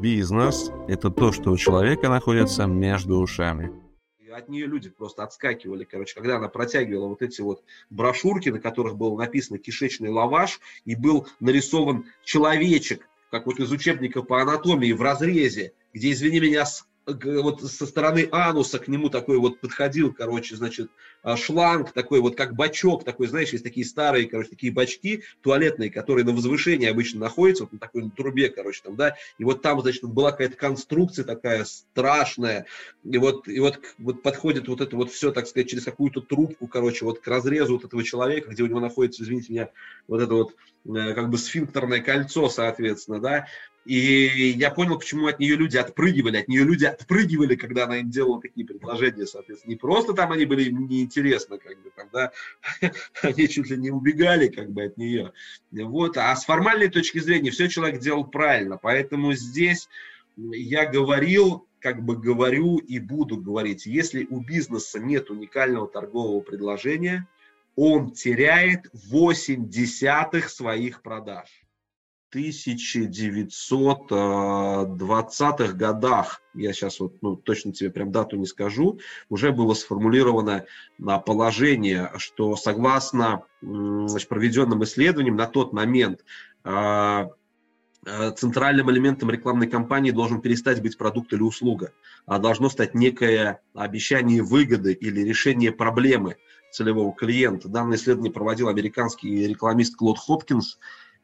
Бизнес – это то, что у человека находится между ушами. От нее люди просто отскакивали, короче, когда она протягивала вот эти вот брошюрки, на которых было написано «кишечный лаваш», и был нарисован человечек, как вот из учебника по анатомии в разрезе, где, извини меня, вот со стороны ануса к нему такой вот подходил, короче, значит, а, шланг такой вот, как бачок такой, знаешь, есть такие старые, короче, такие бачки туалетные, которые на возвышении обычно находятся, вот на такой трубе, короче, там, да, и вот там, значит, была какая-то конструкция такая страшная, и вот, и вот, вот подходит вот это вот все, так сказать, через какую-то трубку, короче, вот к разрезу вот этого человека, где у него находится, извините меня, вот это вот э, как бы сфинктерное кольцо, соответственно, да, и я понял, почему от нее люди отпрыгивали. От нее люди отпрыгивали, когда она им делала такие предложения, соответственно. Не просто там они были неинтересны, как бы там, да, они чуть ли не убегали, как бы, от нее. Вот. А с формальной точки зрения все человек делал правильно. Поэтому здесь я говорил, как бы говорю и буду говорить, если у бизнеса нет уникального торгового предложения, он теряет 8 десятых своих продаж. 1920-х годах, я сейчас вот ну, точно тебе прям дату не скажу, уже было сформулировано положение, что согласно значит, проведенным исследованиям на тот момент а, а, центральным элементом рекламной кампании должен перестать быть продукт или услуга, а должно стать некое обещание выгоды или решение проблемы целевого клиента. Данное исследование проводил американский рекламист Клод Хопкинс,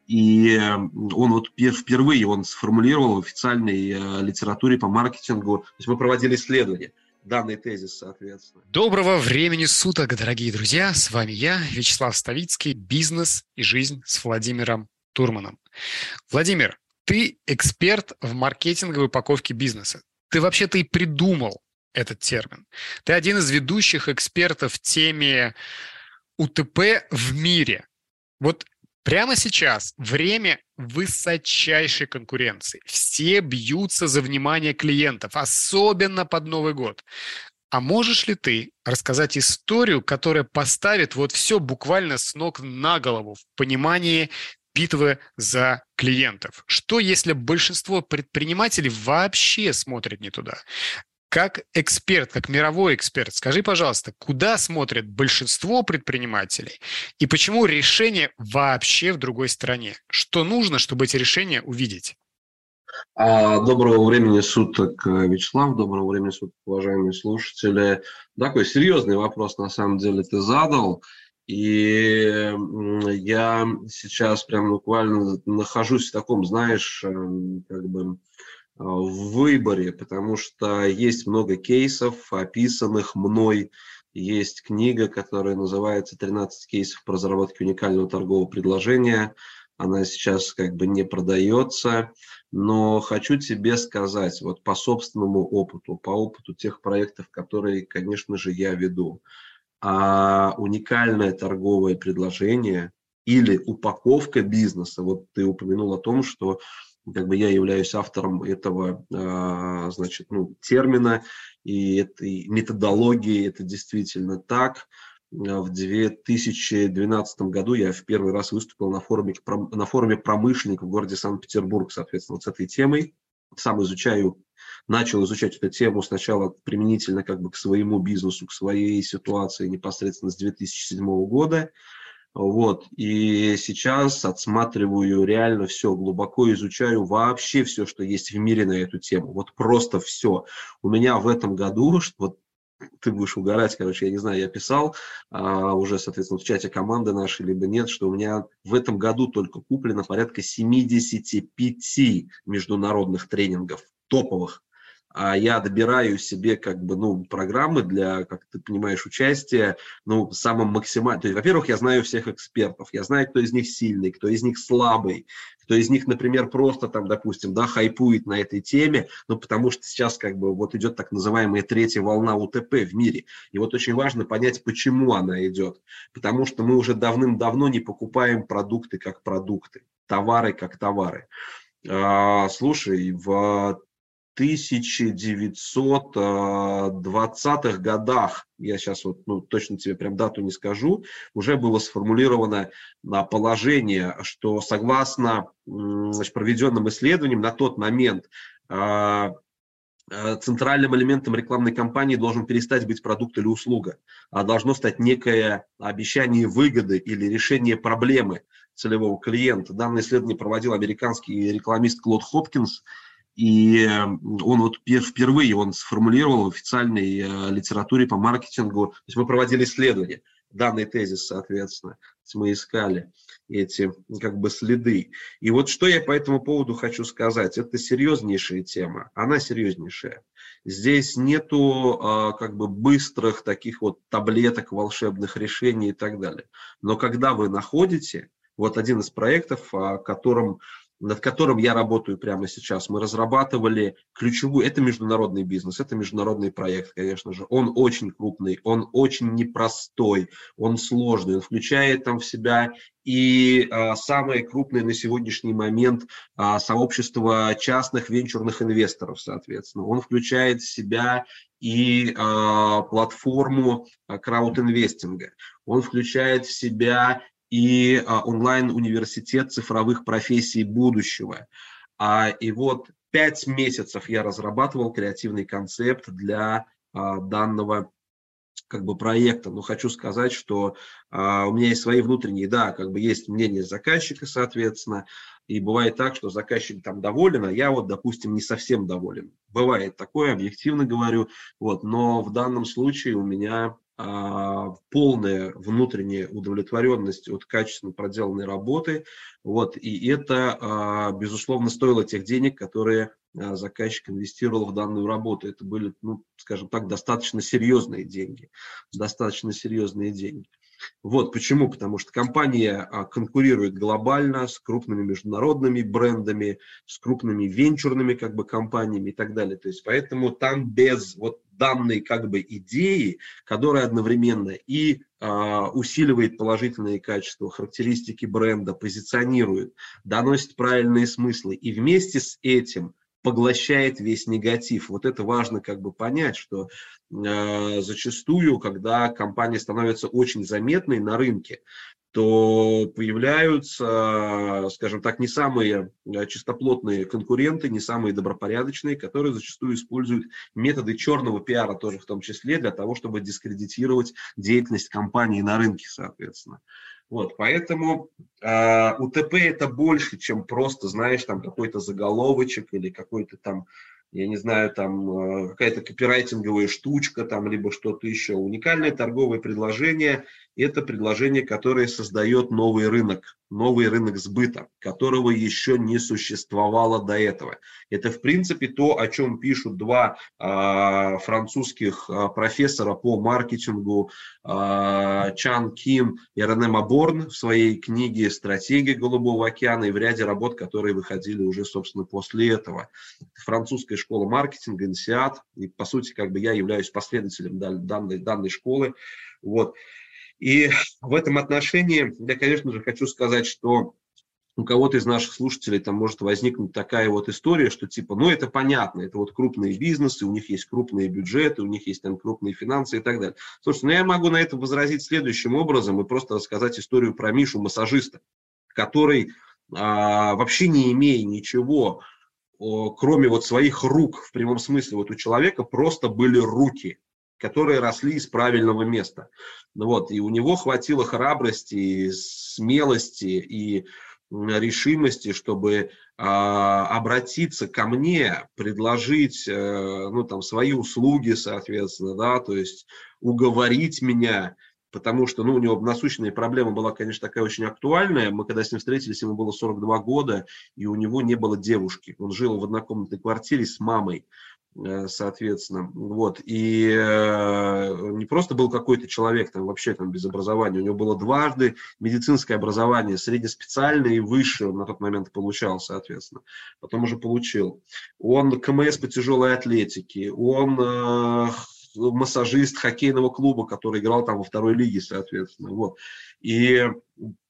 и эм, он вот впервые он сформулировал в официальной э, литературе по маркетингу. То есть мы проводили исследования данный тезис, соответственно. Доброго времени суток, дорогие друзья! С вами я, Вячеслав Ставицкий, «Бизнес и жизнь» с Владимиром Турманом. Владимир, ты эксперт в маркетинговой упаковке бизнеса. Ты вообще-то и придумал этот термин. Ты один из ведущих экспертов в теме УТП в мире. Вот Прямо сейчас время высочайшей конкуренции. Все бьются за внимание клиентов, особенно под Новый год. А можешь ли ты рассказать историю, которая поставит вот все буквально с ног на голову в понимании битвы за клиентов? Что если большинство предпринимателей вообще смотрят не туда? Как эксперт, как мировой эксперт, скажи, пожалуйста, куда смотрят большинство предпринимателей и почему решение вообще в другой стране? Что нужно, чтобы эти решения увидеть? А, доброго времени суток, Вячеслав, доброго времени суток, уважаемые слушатели. Такой серьезный вопрос, на самом деле, ты задал. И я сейчас прям буквально нахожусь в таком, знаешь, эм, как бы Э, в выборе, потому что есть много кейсов, описанных мной. Есть книга, которая называется «13 кейсов по разработке уникального торгового предложения». Она сейчас как бы не продается, но хочу тебе сказать, вот по собственному опыту, по опыту тех проектов, которые, конечно же, я веду, а уникальное торговое предложение или упаковка бизнеса, вот ты упомянул о том, что как бы я являюсь автором этого, а, значит, ну, термина и этой методологии, это действительно так. В 2012 году я в первый раз выступил на форуме, на форуме промышленников в городе Санкт-Петербург, соответственно, вот с этой темой. Сам изучаю, начал изучать эту тему сначала применительно как бы к своему бизнесу, к своей ситуации непосредственно с 2007 года. Вот. И сейчас отсматриваю реально все, глубоко изучаю вообще все, что есть в мире на эту тему. Вот просто все. У меня в этом году, вот ты будешь угорать, короче, я не знаю, я писал а, уже, соответственно, в чате команды нашей, либо нет, что у меня в этом году только куплено порядка 75 международных тренингов топовых а я добираю себе как бы, ну, программы для, как ты понимаешь, участия, ну, самым максимальным. То есть, во-первых, я знаю всех экспертов, я знаю, кто из них сильный, кто из них слабый, кто из них, например, просто там, допустим, да, хайпует на этой теме, ну, потому что сейчас как бы вот идет так называемая третья волна УТП в мире. И вот очень важно понять, почему она идет. Потому что мы уже давным-давно не покупаем продукты как продукты, товары как товары. А, слушай, в 1920-х годах, я сейчас вот ну, точно тебе прям дату не скажу, уже было сформулировано положение, что согласно значит, проведенным исследованиям на тот момент а, а, центральным элементом рекламной кампании должен перестать быть продукт или услуга, а должно стать некое обещание выгоды или решение проблемы целевого клиента. Данное исследование проводил американский рекламист Клод Хопкинс, и он вот впервые он сформулировал в официальной э, литературе по маркетингу, то есть мы проводили исследование, данный тезис, соответственно, мы искали эти как бы следы. И вот что я по этому поводу хочу сказать. Это серьезнейшая тема, она серьезнейшая. Здесь нету а, как бы быстрых таких вот таблеток, волшебных решений и так далее. Но когда вы находите, вот один из проектов, о котором над которым я работаю прямо сейчас. Мы разрабатывали ключевую, это международный бизнес, это международный проект, конечно же. Он очень крупный, он очень непростой, он сложный, он включает там в себя и а, самое крупное на сегоднясшний момент а, сообщество частных венчурных инвесторов, соответственно. Он включает в себя и а, платформу краудинвестинга. Он включает в себя и а, онлайн-университет цифровых профессий будущего. А, и вот пять месяцев я разрабатывал креативный концепт для а, данного как бы проекта, но хочу сказать, что у меня есть свои внутренние, да, как бы есть мнение заказчика, соответственно, и бывает так, что заказчик там доволен, а я вот, допустим, не совсем доволен. Бывает такое, объективно говорю, вот, но в данном случае у меня полная внутренняя удовлетворенность от качественно проделанной работы. Вот, и это, а, безусловно, стоило тех денег, которые а, заказчик инвестировал в данную работу. Это были, ну, скажем так, достаточно серьезные деньги. Достаточно серьезные деньги. Вот почему. Потому что компания конкурирует глобально с крупными международными брендами, с крупными венчурными как бы компаниями и так далее. То есть поэтому там без вот данной как бы идеи, которая одновременно и а, усиливает положительные качества, характеристики бренда, позиционирует, доносит правильные смыслы. И вместе с этим поглощает весь негатив. Вот это важно как бы понять, что э, зачастую, когда компания становится очень заметной на рынке, то появляются, скажем так, не самые э, чистоплотные конкуренты, не самые добропорядочные, которые зачастую используют методы черного пиара тоже в том числе для того, чтобы дискредитировать деятельность компании на рынке, соответственно. Вот, поэтому э, УТП это больше, чем просто, знаешь, там какой-то заголовочек или какой-то там я не знаю, там э, какая-то копирайтинговая штучка, там, либо что-то еще. Уникальное торговое предложение – это предложение, которое создает новый рынок, новый рынок сбыта, которого еще не существовало до этого. Это, в принципе, то, о чем пишут два а, французских а, профессора по маркетингу а, Чан Кин и Рене Маборн в своей книге «Стратегия Голубого океана» и в ряде работ, которые выходили уже, собственно, после этого. Французская школа маркетинга, инсиат, и, по сути, как бы я являюсь последователем данной, данной школы. Вот. И в этом отношении я, конечно же, хочу сказать, что у кого-то из наших слушателей там может возникнуть такая вот история, что типа, ну это понятно, это вот крупные бизнесы, у них есть крупные бюджеты, у них есть там крупные финансы и так далее. Слушайте, ну я могу на это возразить следующим образом и просто рассказать историю про Мишу, массажиста, который а, вообще не имея ничего, о, кроме вот своих рук, в прямом смысле, вот у человека просто были руки, которые росли из правильного места. Вот, и у него хватило храбрости, смелости и решимости, чтобы а, обратиться ко мне, предложить э, ну, там, свои услуги, соответственно, да, то есть уговорить меня, потому что ну, у него насущная проблема была, конечно, такая очень актуальная. Мы когда с ним встретились, ему было 42 года, и у него не было девушки. Он жил в однокомнатной квартире с мамой. Э, соответственно. Вот. И э, не просто был какой-то человек там вообще там без образования, у него было дважды медицинское образование, среднеспециальное и высшее на тот момент получал, соответственно. Потом уже получил. Он КМС по тяжелой атлетике, он э, массажист хоккейного клуба, который играл там во второй лиге, соответственно. Вот. И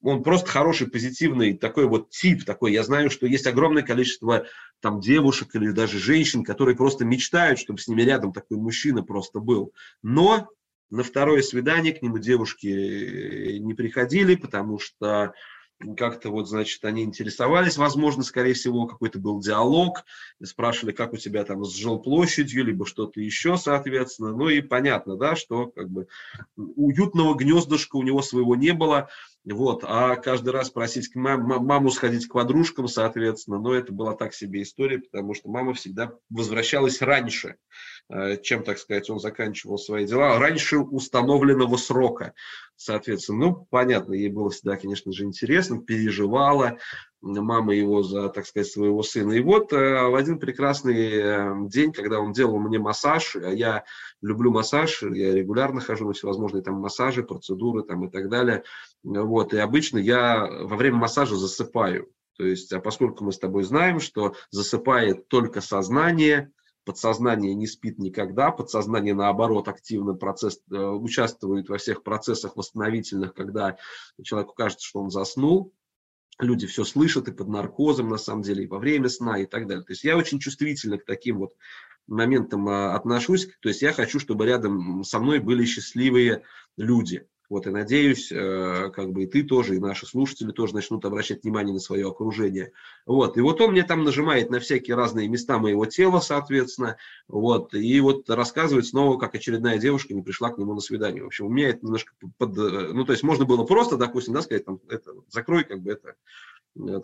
он просто хороший, позитивный такой вот тип такой. Я знаю, что есть огромное количество там девушек или даже женщин, которые просто мечтают, чтобы с ними рядом такой мужчина просто был. Но на второе свидание к нему девушки не приходили, потому что как-то вот, значит, они интересовались, возможно, скорее всего, какой-то был диалог, спрашивали, как у тебя там с жилплощадью, либо что-то еще, соответственно. Ну и понятно, да, что как бы уютного гнездышка у него своего не было, вот, а каждый раз просить мам, маму сходить к подружкам, соответственно, но это была так себе история, потому что мама всегда возвращалась раньше, чем, так сказать, он заканчивал свои дела, раньше установленного срока, соответственно. Ну, понятно, ей было всегда, конечно же, интересно, переживала, мама его за, так сказать, своего сына. И вот э, в один прекрасный э, день, когда он делал мне массаж, а я люблю массаж, я регулярно хожу на всевозможные там массажи, процедуры там и так далее. Вот, и обычно я во время массажа засыпаю. То есть, а поскольку мы с тобой знаем, что засыпает только сознание, подсознание не спит никогда, подсознание, наоборот, активно процесс, э, участвует во всех процессах восстановительных, когда человеку кажется, что он заснул, люди все слышат и под наркозом, на самом деле, и во время сна, и так далее. То есть я очень чувствительно к таким вот моментам а, отношусь. То есть я хочу, чтобы рядом со мной были счастливые люди. Вот, и надеюсь, э, как бы и ты тоже, и наши слушатели тоже начнут обращать внимание на свое окружение. Вот, и вот он мне там нажимает на всякие разные места моего тела, соответственно, вот, и вот рассказывает снова, как очередная девушка не пришла к нему на свидание. В общем, у меня это немножко под, э, ну, то есть можно было просто, допустим, да, сказать, там, это, закрой, как бы это,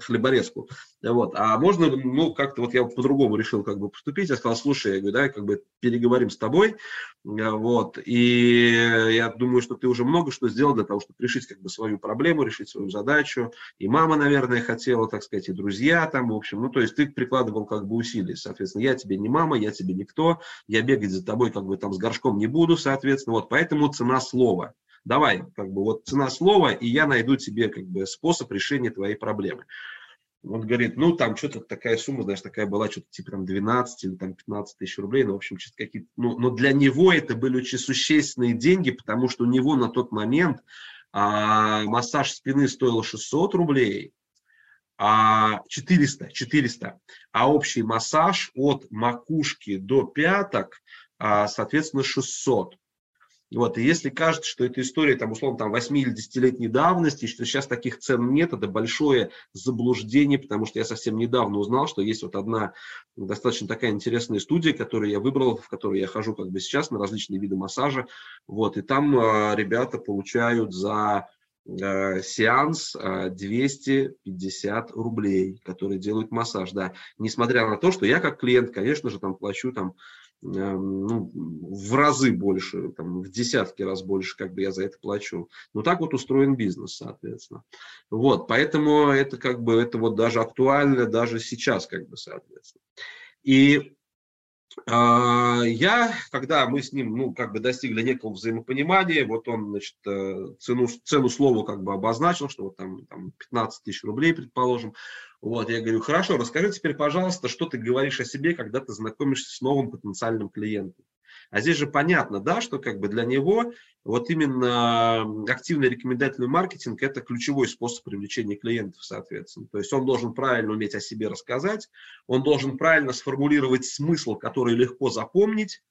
хлеборезку. Вот. А можно, ну, как-то вот я по-другому решил как бы поступить. Я сказал, слушай, я говорю, да, как бы переговорим с тобой. Вот. И я думаю, что ты уже много что сделал для того, чтобы решить как бы свою проблему, решить свою задачу. И мама, наверное, хотела, так сказать, и друзья там, в общем. Ну, то есть ты прикладывал как бы усилия. Соответственно, я тебе не мама, я тебе никто. Я бегать за тобой как бы там с горшком не буду, соответственно. Вот. Поэтому цена слова давай, как бы вот цена слова, и я найду тебе как бы способ решения твоей проблемы. Он говорит, ну, там что-то такая сумма, знаешь, такая была, что-то типа там 12 или там 15 тысяч рублей, ну, в общем, чисто какие-то, ну, но для него это были очень существенные деньги, потому что у него на тот момент а, массаж спины стоил 600 рублей, а 400, 400, а общий массаж от макушки до пяток, а, соответственно, 600. Вот, и если кажется, что эта история, там, условно, там, 8 или 10-летней давности, что сейчас таких цен нет, это большое заблуждение, потому что я совсем недавно узнал, что есть вот одна достаточно такая интересная студия, которую я выбрал, в которой я хожу как бы сейчас на различные виды массажа, вот, и там э, ребята получают за э, сеанс э, 250 рублей, которые делают массаж, да, несмотря на то, что я как клиент, конечно же, там плачу там ну, в разы больше, там, в десятки раз больше, как бы я за это плачу. Но так вот устроен бизнес, соответственно. Вот, поэтому это как бы, это вот даже актуально даже сейчас, как бы, соответственно. И а, я, когда мы с ним, ну, как бы достигли некого взаимопонимания, вот он, значит, э, цену, цену слова как бы обозначил, что вот там, там 15 тысяч рублей, предположим. Вот, я говорю, хорошо, расскажи теперь, пожалуйста, что ты говоришь о себе, когда ты знакомишься с новым потенциальным клиентом. А здесь же понятно, да, что как бы для него вот именно активный рекомендательный маркетинг – это ключевой способ привлечения клиентов, соответственно. То есть он должен правильно уметь о себе рассказать, он должен правильно сформулировать смысл, который легко запомнить,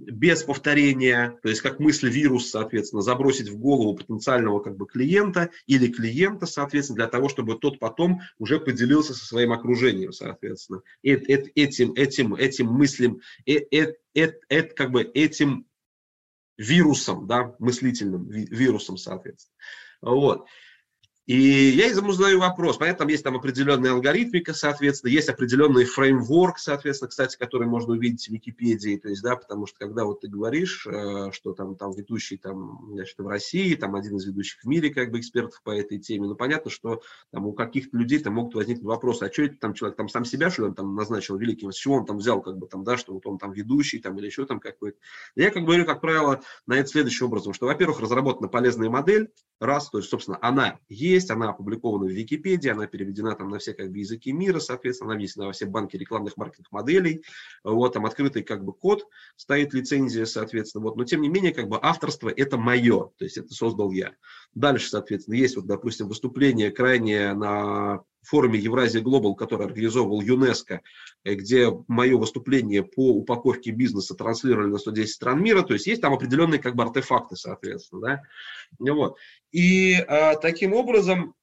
без повторения, то есть как мысль вирус, соответственно, забросить в голову потенциального как бы клиента или клиента, соответственно, для того, чтобы тот потом уже поделился со своим окружением, соответственно. И, этим, этим, этим мыслям, это, это, это, как бы этим вирусом, да, мыслительным вирусом, соответственно. Вот. И я ему задаю вопрос. Понятно, там есть там определенная алгоритмика, соответственно, есть определенный фреймворк, соответственно, кстати, который можно увидеть в Википедии. То есть, да, потому что когда вот ты говоришь, э, что там, там ведущий там, значит, в России, там один из ведущих в мире как бы экспертов по этой теме, ну, понятно, что там у каких-то людей там могут возникнуть вопросы, а что это там человек там сам себя, что он там назначил великим, с чего он там взял, как бы там, да, что вот он там ведущий там или еще там какой-то. Я как бы говорю, как правило, на это следующим образом, что, во-первых, разработана полезная модель, раз, то есть, собственно, она есть, есть, она опубликована в Википедии, она переведена там на все как бы языки мира, соответственно, она внесена во все банки рекламных маркетинг моделей, вот там открытый как бы код, стоит лицензия, соответственно, вот, но тем не менее как бы авторство это мое, то есть это создал я. Дальше, соответственно, есть вот, допустим, выступление крайнее на форуме Евразия Глобал, который организовывал ЮНЕСКО, э, где мое выступление по упаковке бизнеса транслировали на 110 стран мира, то есть есть там определенные как бы артефакты, соответственно, да, вот. И а, таким образом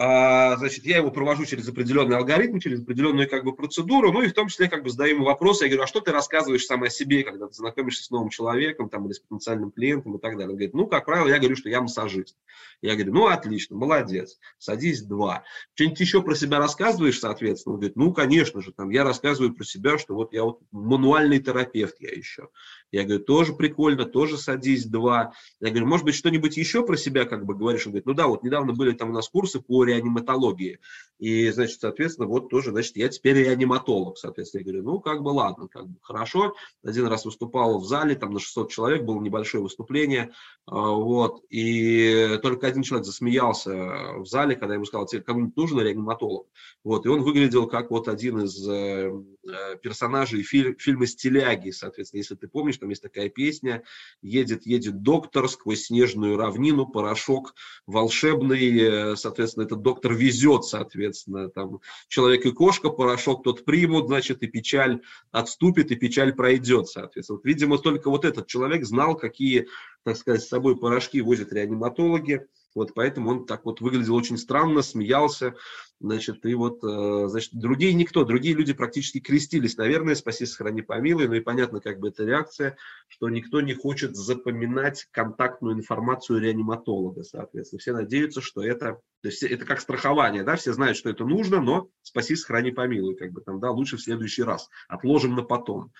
значит, я его провожу через определенный алгоритм, через определенную как бы процедуру, ну и в том числе как бы задаю ему вопросы, я говорю, а что ты рассказываешь сам о себе, когда ты знакомишься с новым человеком там, или с потенциальным клиентом и так далее. Он говорит, ну, как правило, я говорю, что я массажист. Я говорю, ну, отлично, молодец, садись два. Что-нибудь еще про себя рассказываешь, соответственно? Он говорит, ну, конечно же, там, я рассказываю про себя, что вот я вот мануальный терапевт я еще. Я говорю, тоже прикольно, тоже садись два. Я говорю, может быть, что-нибудь еще про себя как бы говоришь? Он говорит, ну да, вот недавно были там у нас курсы по реаниматологии. И, значит, соответственно, вот тоже, значит, я теперь реаниматолог, соответственно. Я говорю, ну, как бы ладно, как бы хорошо. Один раз выступал в зале, там на 600 человек, было небольшое выступление, а, вот. И только один человек засмеялся в зале, когда я ему сказал, тебе кому-нибудь нужен реаниматолог? Вот. И он выглядел как вот один из э, э, персонажей фильма «Стиляги», соответственно, если ты помнишь, там есть такая песня «Едет, едет доктор сквозь снежную равнину, порошок волшебный», э, соответственно, этот доктор везет, соответственно, там человек и кошка, порошок тот примут, значит, и печаль отступит, и печаль пройдет, соответственно. Вот, видимо, только вот этот человек знал, какие, так сказать, с собой порошки возят реаниматологи, вот поэтому он так вот выглядел очень странно, смеялся, значит, и вот, э, значит, другие никто, другие люди практически крестились, наверное, спаси, сохрани, помилуй, ну и понятно, как бы эта реакция, что никто не хочет запоминать контактную информацию реаниматолога, соответственно, все надеются, что это, то есть это как страхование, да, все знают, что это нужно, но спаси, сохрани, помилуй, как бы там, да, лучше в следующий раз, отложим на потом.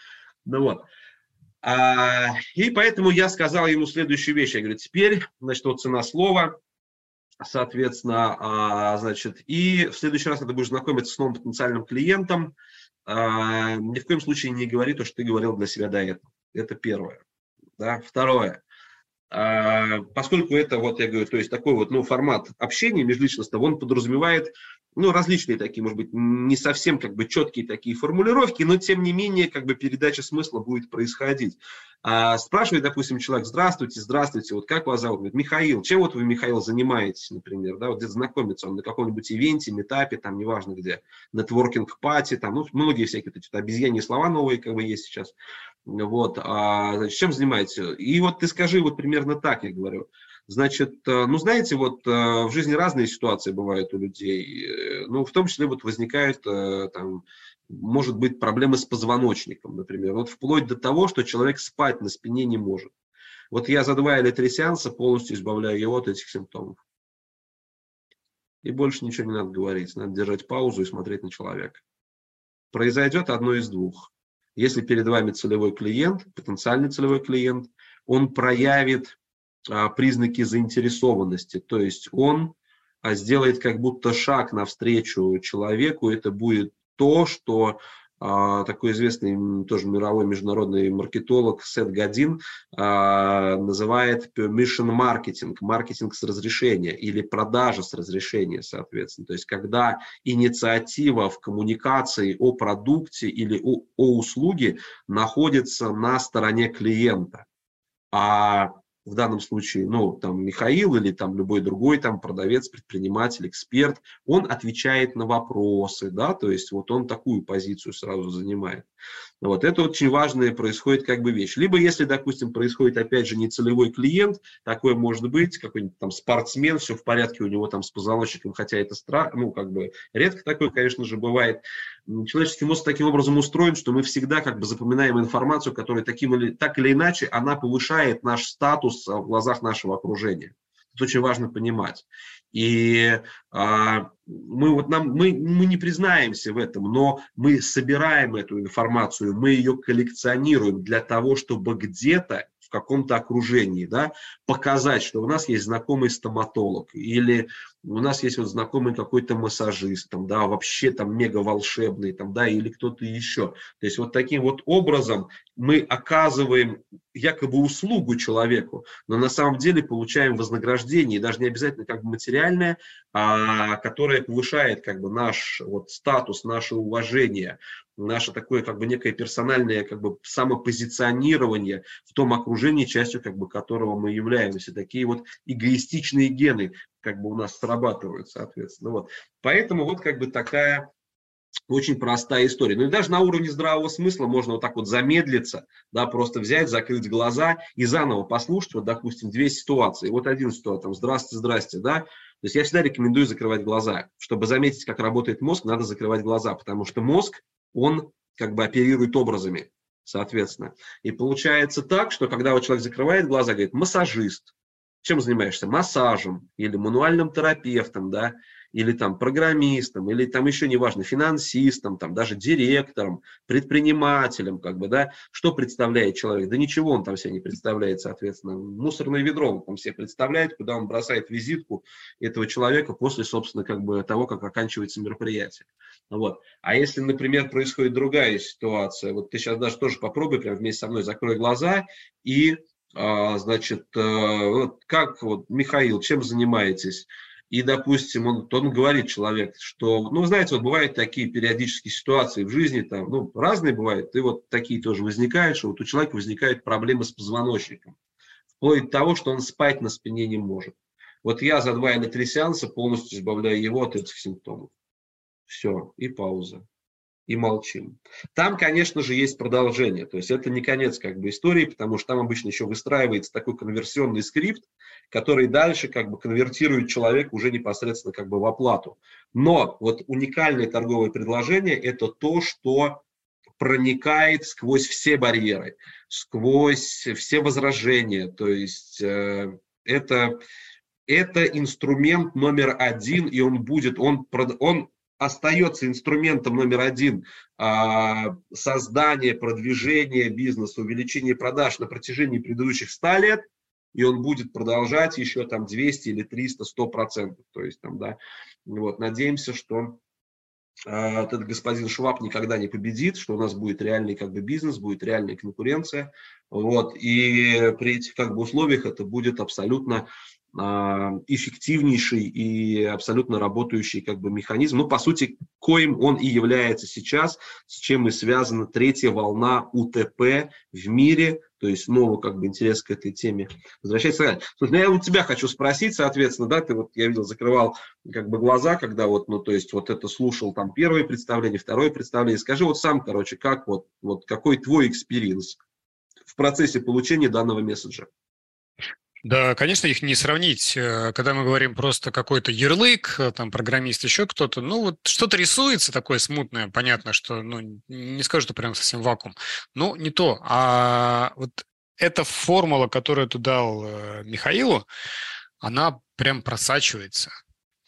Ну вот, а, и поэтому я сказал ему следующую вещь. Я говорю, теперь, значит, вот цена слова, соответственно, а, значит, и в следующий раз, когда будешь знакомиться с новым потенциальным клиентом, а, ни в коем случае не говори то, что ты говорил для себя до этого. Это первое. Да? Второе. Поскольку это, вот я говорю, то есть такой вот ну, формат общения межличностного, он подразумевает ну, различные такие, может быть, не совсем как бы четкие такие формулировки, но тем не менее как бы передача смысла будет происходить. А, спрашивает, допустим, человек, здравствуйте, здравствуйте, вот как вас зовут? Говорит, Михаил, чем вот вы, Михаил, занимаетесь, например, да, вот где знакомиться, он на каком-нибудь ивенте, метапе, там, неважно где, нетворкинг-пати, там, ну, многие всякие эти обезьяньи слова новые как бы есть сейчас, вот, а, значит, чем занимаетесь? И вот ты скажи вот примерно так, я говорю, Значит, э, ну, знаете, вот э, в жизни разные ситуации бывают у людей. Э, ну, в том числе вот возникают там, может быть, проблемы с позвоночником, например. Вот вплоть до того, что человек спать на спине не может. Вот я за два или три сеанса полностью избавляю его от этих симптомов. И больше ничего не надо говорить. Надо держать паузу и смотреть на человека. Произойдет одно из двух. Если перед вами целевой клиент, потенциальный целевой клиент, он проявит признаки заинтересованности. То есть он а, сделает как будто шаг навстречу человеку. Это будет то, что а, такой известный тоже мировой международный маркетолог Сет Гадин называет permission marketing, маркетинг с разрешения или продажа с разрешения, соответственно. То есть когда инициатива в коммуникации о продукте или о, о услуге находится на стороне клиента. А в данном случае, ну, там, Михаил или там любой другой там продавец, предприниматель, эксперт, он отвечает на вопросы, да, то есть вот он такую позицию сразу занимает. Вот это очень важная происходит как бы вещь. Либо если, допустим, происходит опять же нецелевой клиент, такое может быть, какой-нибудь там спортсмен, все в порядке у него там с позвоночником, хотя это страх, ну как бы редко такое, конечно же, бывает. Человеческий мозг таким образом устроен, что мы всегда как бы запоминаем информацию, которая таким или, так или иначе, она повышает наш статус в глазах нашего окружения. Это очень важно понимать. И а, мы, вот нам, мы, мы не признаемся в этом, но мы собираем эту информацию, мы ее коллекционируем для того, чтобы где-то в каком-то окружении, да, показать, что у нас есть знакомый стоматолог, или у нас есть вот знакомый какой-то массажист, там, да, вообще там мега волшебный, там, да, или кто-то еще. То есть вот таким вот образом мы оказываем якобы услугу человеку, но на самом деле получаем вознаграждение, даже не обязательно как бы материальное, а, которое повышает как бы наш вот статус, наше уважение, наше такое как бы некое персональное как бы самопозиционирование в том окружении, частью как бы которого мы являемся. Такие вот эгоистичные гены как бы у нас срабатывают, соответственно. Вот. Поэтому вот как бы такая очень простая история. Ну и даже на уровне здравого смысла можно вот так вот замедлиться, да, просто взять, закрыть глаза и заново послушать, вот, допустим, две ситуации. Вот один ситуация, там, здрасте, здрасте, да, есть я всегда рекомендую закрывать глаза. Чтобы заметить, как работает мозг, надо закрывать глаза, потому что мозг, он как бы оперирует образами, соответственно. И получается так, что когда вот человек закрывает глаза, говорит, массажист, чем занимаешься? Массажем или мануальным терапевтом, да, или там программистом, или там еще неважно, финансистом, там даже директором, предпринимателем, как бы, да, что представляет человек? Да ничего он там себе не представляет, соответственно. Мусорное ведро он там себе представляет, куда он бросает визитку этого человека после, собственно, как бы того, как оканчивается мероприятие. Вот. А если, например, происходит другая ситуация, вот ты сейчас даже тоже попробуй прямо вместе со мной закрой глаза и а, значит, э, как вот, Михаил, чем занимаетесь? И, допустим, он, он говорит человек, что, ну, знаете, вот бывают такие периодические ситуации в жизни, там, ну, разные бывают, и вот такие тоже возникают, что вот у человека возникают проблемы с позвоночником, вплоть до того, что он спать на спине не может. Вот я за два или три сеанса полностью избавляю его от этих симптомов. Все, и пауза и молчим. Там, конечно же, есть продолжение. То есть это не конец как бы истории, потому что там обычно еще выстраивается такой конверсионный скрипт, который дальше как бы конвертирует человека уже непосредственно как бы в оплату. Но вот уникальное торговое предложение – это то, что проникает сквозь все барьеры, сквозь все возражения. То есть э, это, это инструмент номер один, и он будет, он, он остается инструментом номер один а, создания, продвижения бизнеса, увеличения продаж на протяжении предыдущих 100 лет, и он будет продолжать еще там 200 или 300, 100 процентов. То есть там, да, вот, надеемся, что а, этот господин Шваб никогда не победит, что у нас будет реальный как бы бизнес, будет реальная конкуренция, вот, и при этих как бы условиях это будет абсолютно эффективнейший и абсолютно работающий как бы механизм, ну, по сути, коим он и является сейчас, с чем и связана третья волна УТП в мире, то есть снова как бы интерес к этой теме возвращается. Слушай, ну, я у тебя хочу спросить, соответственно, да, ты вот, я видел, закрывал как бы глаза, когда вот, ну, то есть вот это слушал там первое представление, второе представление. Скажи вот сам, короче, как вот, вот какой твой experience в процессе получения данного месседжа? Да, конечно, их не сравнить. Э, когда мы говорим просто какой-то ярлык, э, там, программист, еще кто-то, ну, вот что-то рисуется такое смутное, понятно, что, ну, не скажу, что прям совсем вакуум. Ну, не то. А вот эта формула, которую ты дал э, Михаилу, она прям просачивается.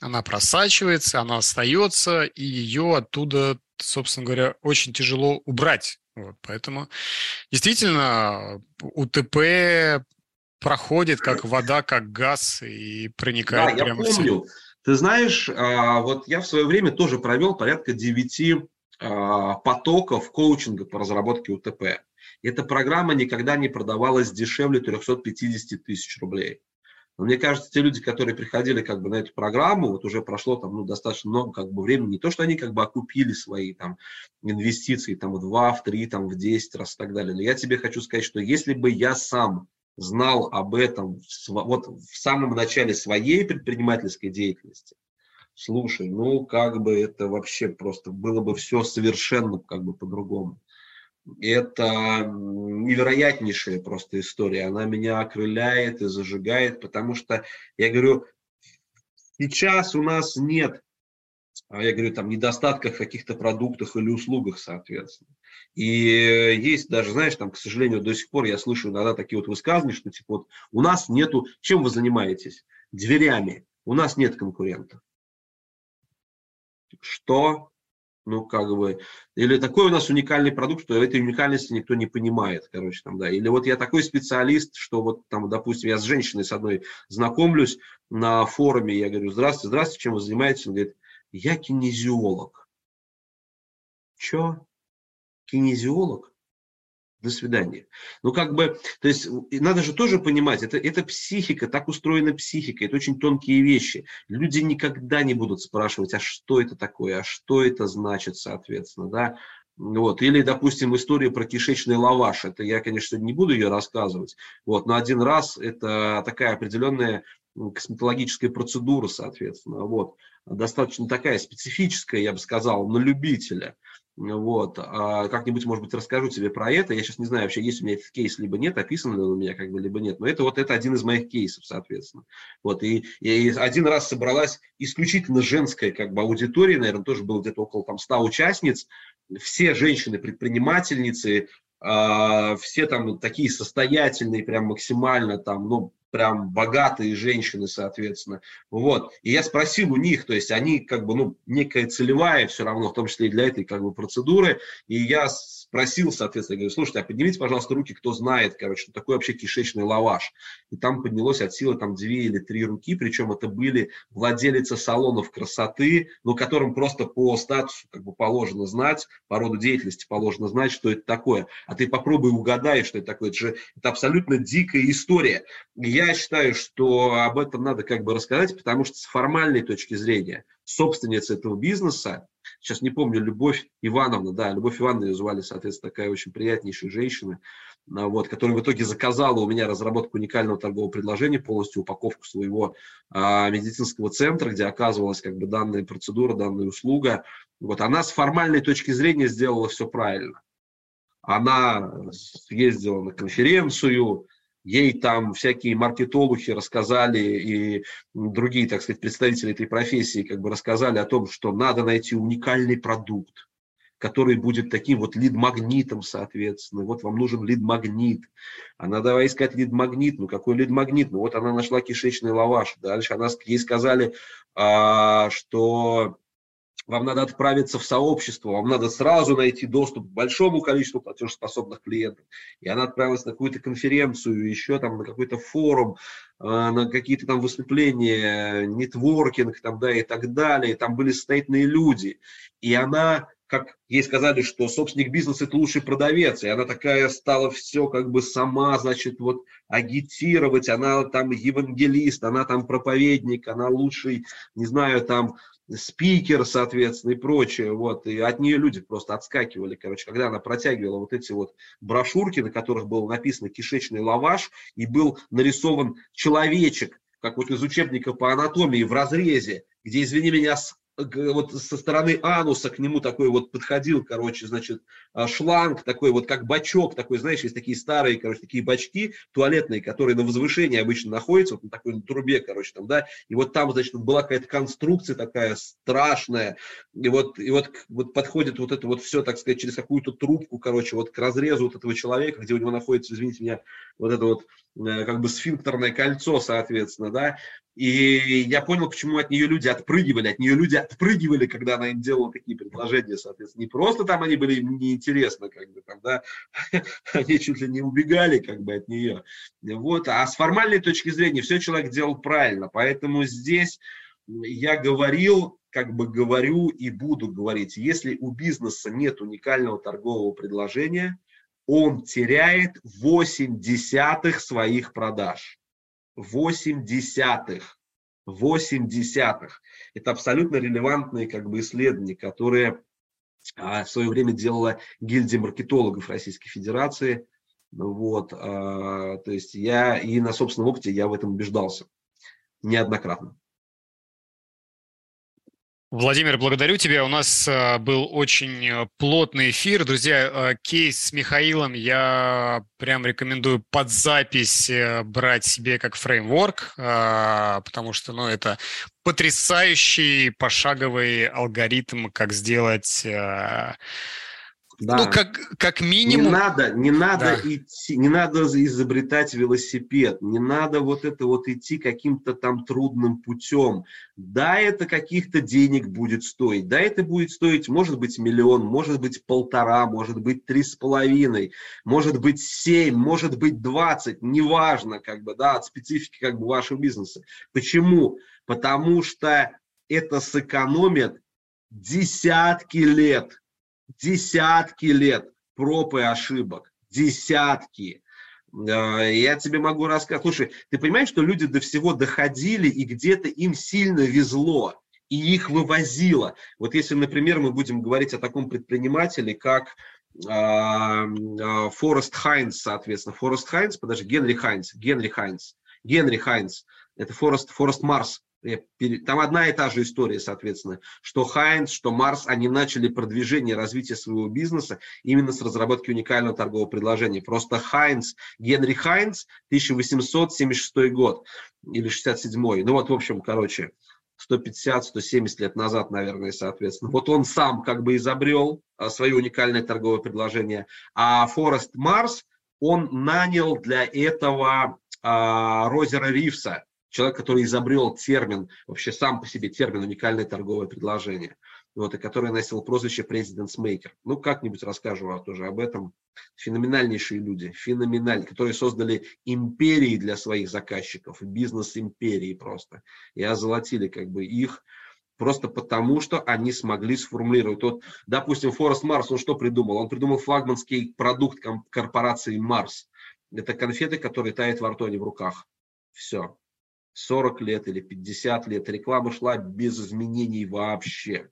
Она просачивается, она остается, и ее оттуда, собственно говоря, очень тяжело убрать. Вот, поэтому действительно УТП проходит как вода, как газ и проникает да, прямо я помню. в Ты знаешь, а, вот я в свое время тоже провел порядка 9 а, потоков коучинга по разработке УТП. Эта программа никогда не продавалась дешевле 350 тысяч рублей. Но мне кажется, те люди, которые приходили как бы на эту программу, вот уже прошло там ну, достаточно много как бы времени, не то, что они как бы окупили свои там инвестиции там в 2, в 3, там в 10 раз и так далее. Но я тебе хочу сказать, что если бы я сам знал об этом вот в самом начале своей предпринимательской деятельности, слушай, ну как бы это вообще просто было бы все совершенно как бы по-другому. Это невероятнейшая просто история. Она меня окрыляет и зажигает, потому что, я говорю, сейчас у нас нет а я говорю, там, недостатках в каких-то продуктах или услугах, соответственно. И есть даже, знаешь, там, к сожалению, до сих пор я слышу иногда такие вот высказывания, что типа вот у нас нету, чем вы занимаетесь? Дверями. У нас нет конкурентов. Что? Ну, как бы, или такой у нас уникальный продукт, что этой уникальности никто не понимает, короче, там, да. Или вот я такой специалист, что вот там, допустим, я с женщиной с одной знакомлюсь на форуме, я говорю, здравствуйте, здравствуйте, чем вы занимаетесь? Он говорит, я кинезиолог. Чё? Кинезиолог? До свидания. Ну, как бы, то есть, надо же тоже понимать, это, это психика, так устроена психика, это очень тонкие вещи. Люди никогда не будут спрашивать, а что это такое, а что это значит, соответственно, да. Вот. Или, допустим, история про кишечный лаваш. Это я, конечно, не буду ее рассказывать. Вот. Но один раз это такая определенная косметологическая процедура, соответственно. Вот достаточно такая специфическая, я бы сказал, на любителя. Вот. А как-нибудь, может быть, расскажу тебе про это. Я сейчас не знаю, вообще есть у меня этот кейс, либо нет, описан ли он у меня, как бы, либо нет. Но это вот это один из моих кейсов, соответственно. Вот. И, и один раз собралась исключительно женская как бы, аудитория, наверное, тоже было где-то около там 100 участниц. Все женщины-предпринимательницы, э, все там такие состоятельные, прям максимально там, ну, прям богатые женщины, соответственно. Вот. И я спросил у них, то есть они как бы, ну, некая целевая все равно, в том числе и для этой как бы процедуры. И я спросил, соответственно, говорю, слушайте, а поднимите, пожалуйста, руки, кто знает, короче, что такое вообще кишечный лаваш. И там поднялось от силы там две или три руки, причем это были владелицы салонов красоты, ну, которым просто по статусу как бы положено знать, по роду деятельности положено знать, что это такое. А ты попробуй угадай, что это такое. Это же это абсолютно дикая история. И я считаю, что об этом надо как бы рассказать, потому что с формальной точки зрения собственница этого бизнеса, сейчас не помню, Любовь Ивановна, да, Любовь Ивановна ее звали, соответственно, такая очень приятнейшая женщина, а, вот, которая в итоге заказала у меня разработку уникального торгового предложения, полностью упаковку своего а, медицинского центра, где оказывалась как бы данная процедура, данная услуга. Вот, она с формальной точки зрения сделала все правильно. Она съездила на конференцию, ей там всякие маркетологи рассказали и другие, так сказать, представители этой профессии как бы рассказали о том, что надо найти уникальный продукт, который будет таким вот лид-магнитом, соответственно. Вот вам нужен лид-магнит. Она давай искать лид-магнит. Ну, какой лид-магнит? Ну, вот она нашла кишечный лаваш. Дальше она, ей сказали, а, что вам надо отправиться в сообщество, вам надо сразу найти доступ к большому количеству платежеспособных клиентов. И она отправилась на какую-то конференцию, еще там на какой-то форум, э, на какие-то там выступления, нетворкинг там, да, и так далее. Там были состоятельные люди. И она как ей сказали, что собственник бизнеса – это лучший продавец, и она такая стала все как бы сама, значит, вот агитировать, она там евангелист, она там проповедник, она лучший, не знаю, там спикер, соответственно, и прочее, вот, и от нее люди просто отскакивали, короче, когда она протягивала вот эти вот брошюрки, на которых было написано «кишечный лаваш», и был нарисован человечек, как вот из учебника по анатомии в разрезе, где, извини меня, вот со стороны ануса к нему такой вот подходил, короче, значит, а, шланг такой вот, как бачок такой, знаешь, есть такие старые, короче, такие бачки туалетные, которые на возвышении обычно находятся, вот на такой на трубе, короче, там, да, и вот там, значит, была какая-то конструкция такая страшная, и вот, и вот, вот подходит вот это вот все, так сказать, через какую-то трубку, короче, вот к разрезу вот этого человека, где у него находится, извините меня, вот это вот э, как бы сфинктерное кольцо, соответственно, да, и я понял, почему от нее люди отпрыгивали. От нее люди отпрыгивали, когда она им делала такие предложения, соответственно. Не просто там они были неинтересны, как бы там, да, они чуть ли не убегали как бы от нее. Вот. А с формальной точки зрения все человек делал правильно. Поэтому здесь я говорил, как бы говорю и буду говорить, если у бизнеса нет уникального торгового предложения, он теряет 8 десятых своих продаж. 8 десятых. 8 десятых. Это абсолютно релевантные как бы, исследования, которые а, в свое время делала гильдия маркетологов Российской Федерации. Вот, а, то есть я и на собственном опыте я в этом убеждался неоднократно. Владимир, благодарю тебя. У нас э, был очень э, плотный эфир. Друзья, э, кейс с Михаилом я прям рекомендую под запись брать себе как фреймворк, потому что ну, это потрясающий пошаговый алгоритм, как сделать да. Ну, как, как минимум... Не надо, не надо да. идти, не надо изобретать велосипед, не надо вот это вот идти каким-то там трудным путем. Да, это каких-то денег будет стоить, да, это будет стоить, может быть, миллион, может быть, полтора, может быть, три с половиной, может быть, семь, может быть, двадцать, неважно, как бы, да, от специфики как бы вашего бизнеса. Почему? Потому что это сэкономит десятки лет десятки лет проб и ошибок, десятки. Я тебе могу рассказать. Слушай, ты понимаешь, что люди до всего доходили, и где-то им сильно везло, и их вывозило. Вот если, например, мы будем говорить о таком предпринимателе, как а, а, Форрест Хайнц, соответственно. Форрест Хайнц, подожди, Генри Хайнц, Генри Хайнц, Генри Хайнц, это Форрест, Форрест Марс, Там одна и та же история, соответственно, что Хайнц, что Марс, они начали продвижение, развитие своего бизнеса именно с разработки уникального торгового предложения. Просто Хайнц, Генри Хайнц, 1876 год или 67 ну вот, в общем, короче, 150-170 лет назад, наверное, соответственно. Вот он сам как бы изобрел а, свое уникальное торговое предложение, а Форест Марс, он нанял для этого а, Розера Ривса, человек, который изобрел термин, вообще сам по себе термин уникальное торговое предложение вот, и который носил прозвище President's Maker. Ну, как-нибудь расскажу вам тоже об этом. Феноменальнейшие люди, феноменальные, которые создали империи для своих заказчиков, бизнес-империи просто. И озолотили как бы их просто потому, что они смогли сформулировать. Вот, допустим, Форест Марс, он что придумал? Он придумал флагманский продукт корпорации Марс. Это конфеты, которые тают во рту, не в руках. Все. 40 лет или 50 лет реклама шла без изменений вообще.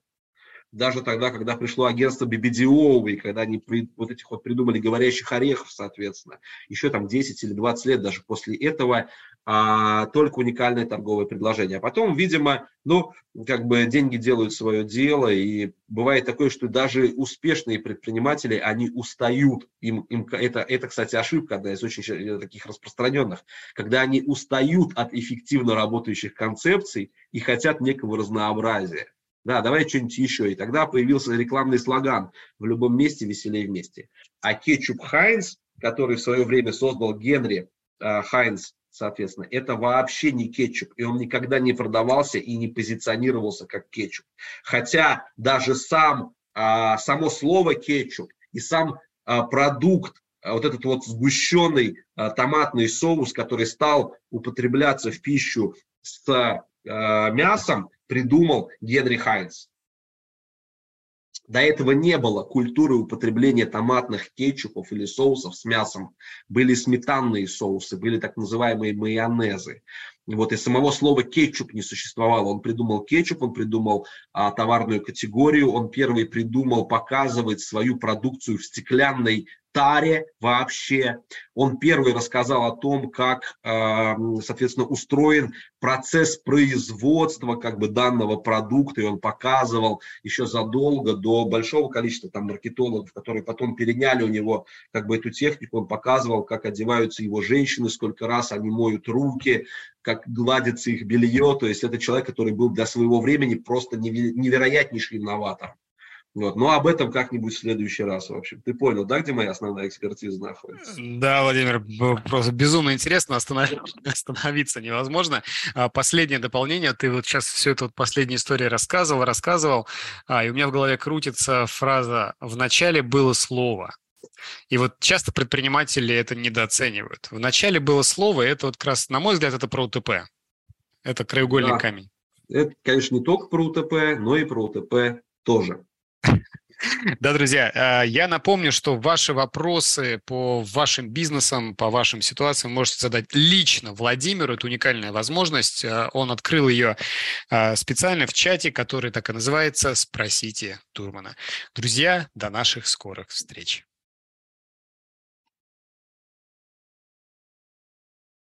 Даже тогда, когда пришло агентство BBDO, и когда они при, вот этих вот придумали говорящих орехов, соответственно, еще там 10 или 20 лет даже после этого, а, только уникальное торговое предложение. А потом, видимо, ну, как бы деньги делают свое дело, и бывает такое, что даже успешные предприниматели, они устают, им, им это, это, кстати, ошибка, одна из очень таких распространенных, когда они устают от эффективно работающих концепций и хотят некого разнообразия. Да, давай что-нибудь еще. И тогда появился рекламный слоган «В любом месте веселее вместе». А кетчуп Хайнс, который в свое время создал Генри э, Хайнс, соответственно, это вообще не кетчуп. И он никогда не продавался и не позиционировался как кетчуп. Хотя даже сам, э, само слово кетчуп и сам э, продукт, вот этот вот сгущенный томатный соус, который стал употребляться в пищу с мясом, придумал Генри Хайнс. До этого не было культуры употребления томатных кетчупов или соусов с мясом. Были сметанные соусы, были так называемые майонезы. Вот и самого слова кетчуп не существовало. Он придумал кетчуп, он придумал а, товарную категорию, он первый придумал показывать свою продукцию в стеклянной таре вообще. Он первый рассказал о том, как, э, соответственно, устроен процесс производства как бы данного продукта, и он показывал еще задолго до большого количества там маркетологов, которые потом переняли у него как бы эту технику, он показывал, как одеваются его женщины, сколько раз они моют руки, как гладится их белье, то есть это человек, который был для своего времени просто невероятнейший инноватор. Вот. Но об этом как-нибудь в следующий раз, в общем. Ты понял, да, где моя основная экспертиза находится? Да, Владимир, просто безумно интересно, остановиться невозможно. А, последнее дополнение, ты вот сейчас всю эту вот последнюю историю рассказывал, рассказывал, а, и у меня в голове крутится фраза «в начале было слово». И вот часто предприниматели это недооценивают. В начале было слово, и это вот как раз, на мой взгляд, это про УТП. Это краеугольный да. камень. Это, конечно, не только про УТП, но и про УТП тоже. Да, друзья, а, я напомню, что ваши вопросы по вашим бизнесам, по вашим ситуациям можете задать лично Владимиру. Это уникальная возможность. А, он открыл ее а, специально в чате, который так и называется «Спросите Турмана». Друзья, до наших скорых встреч.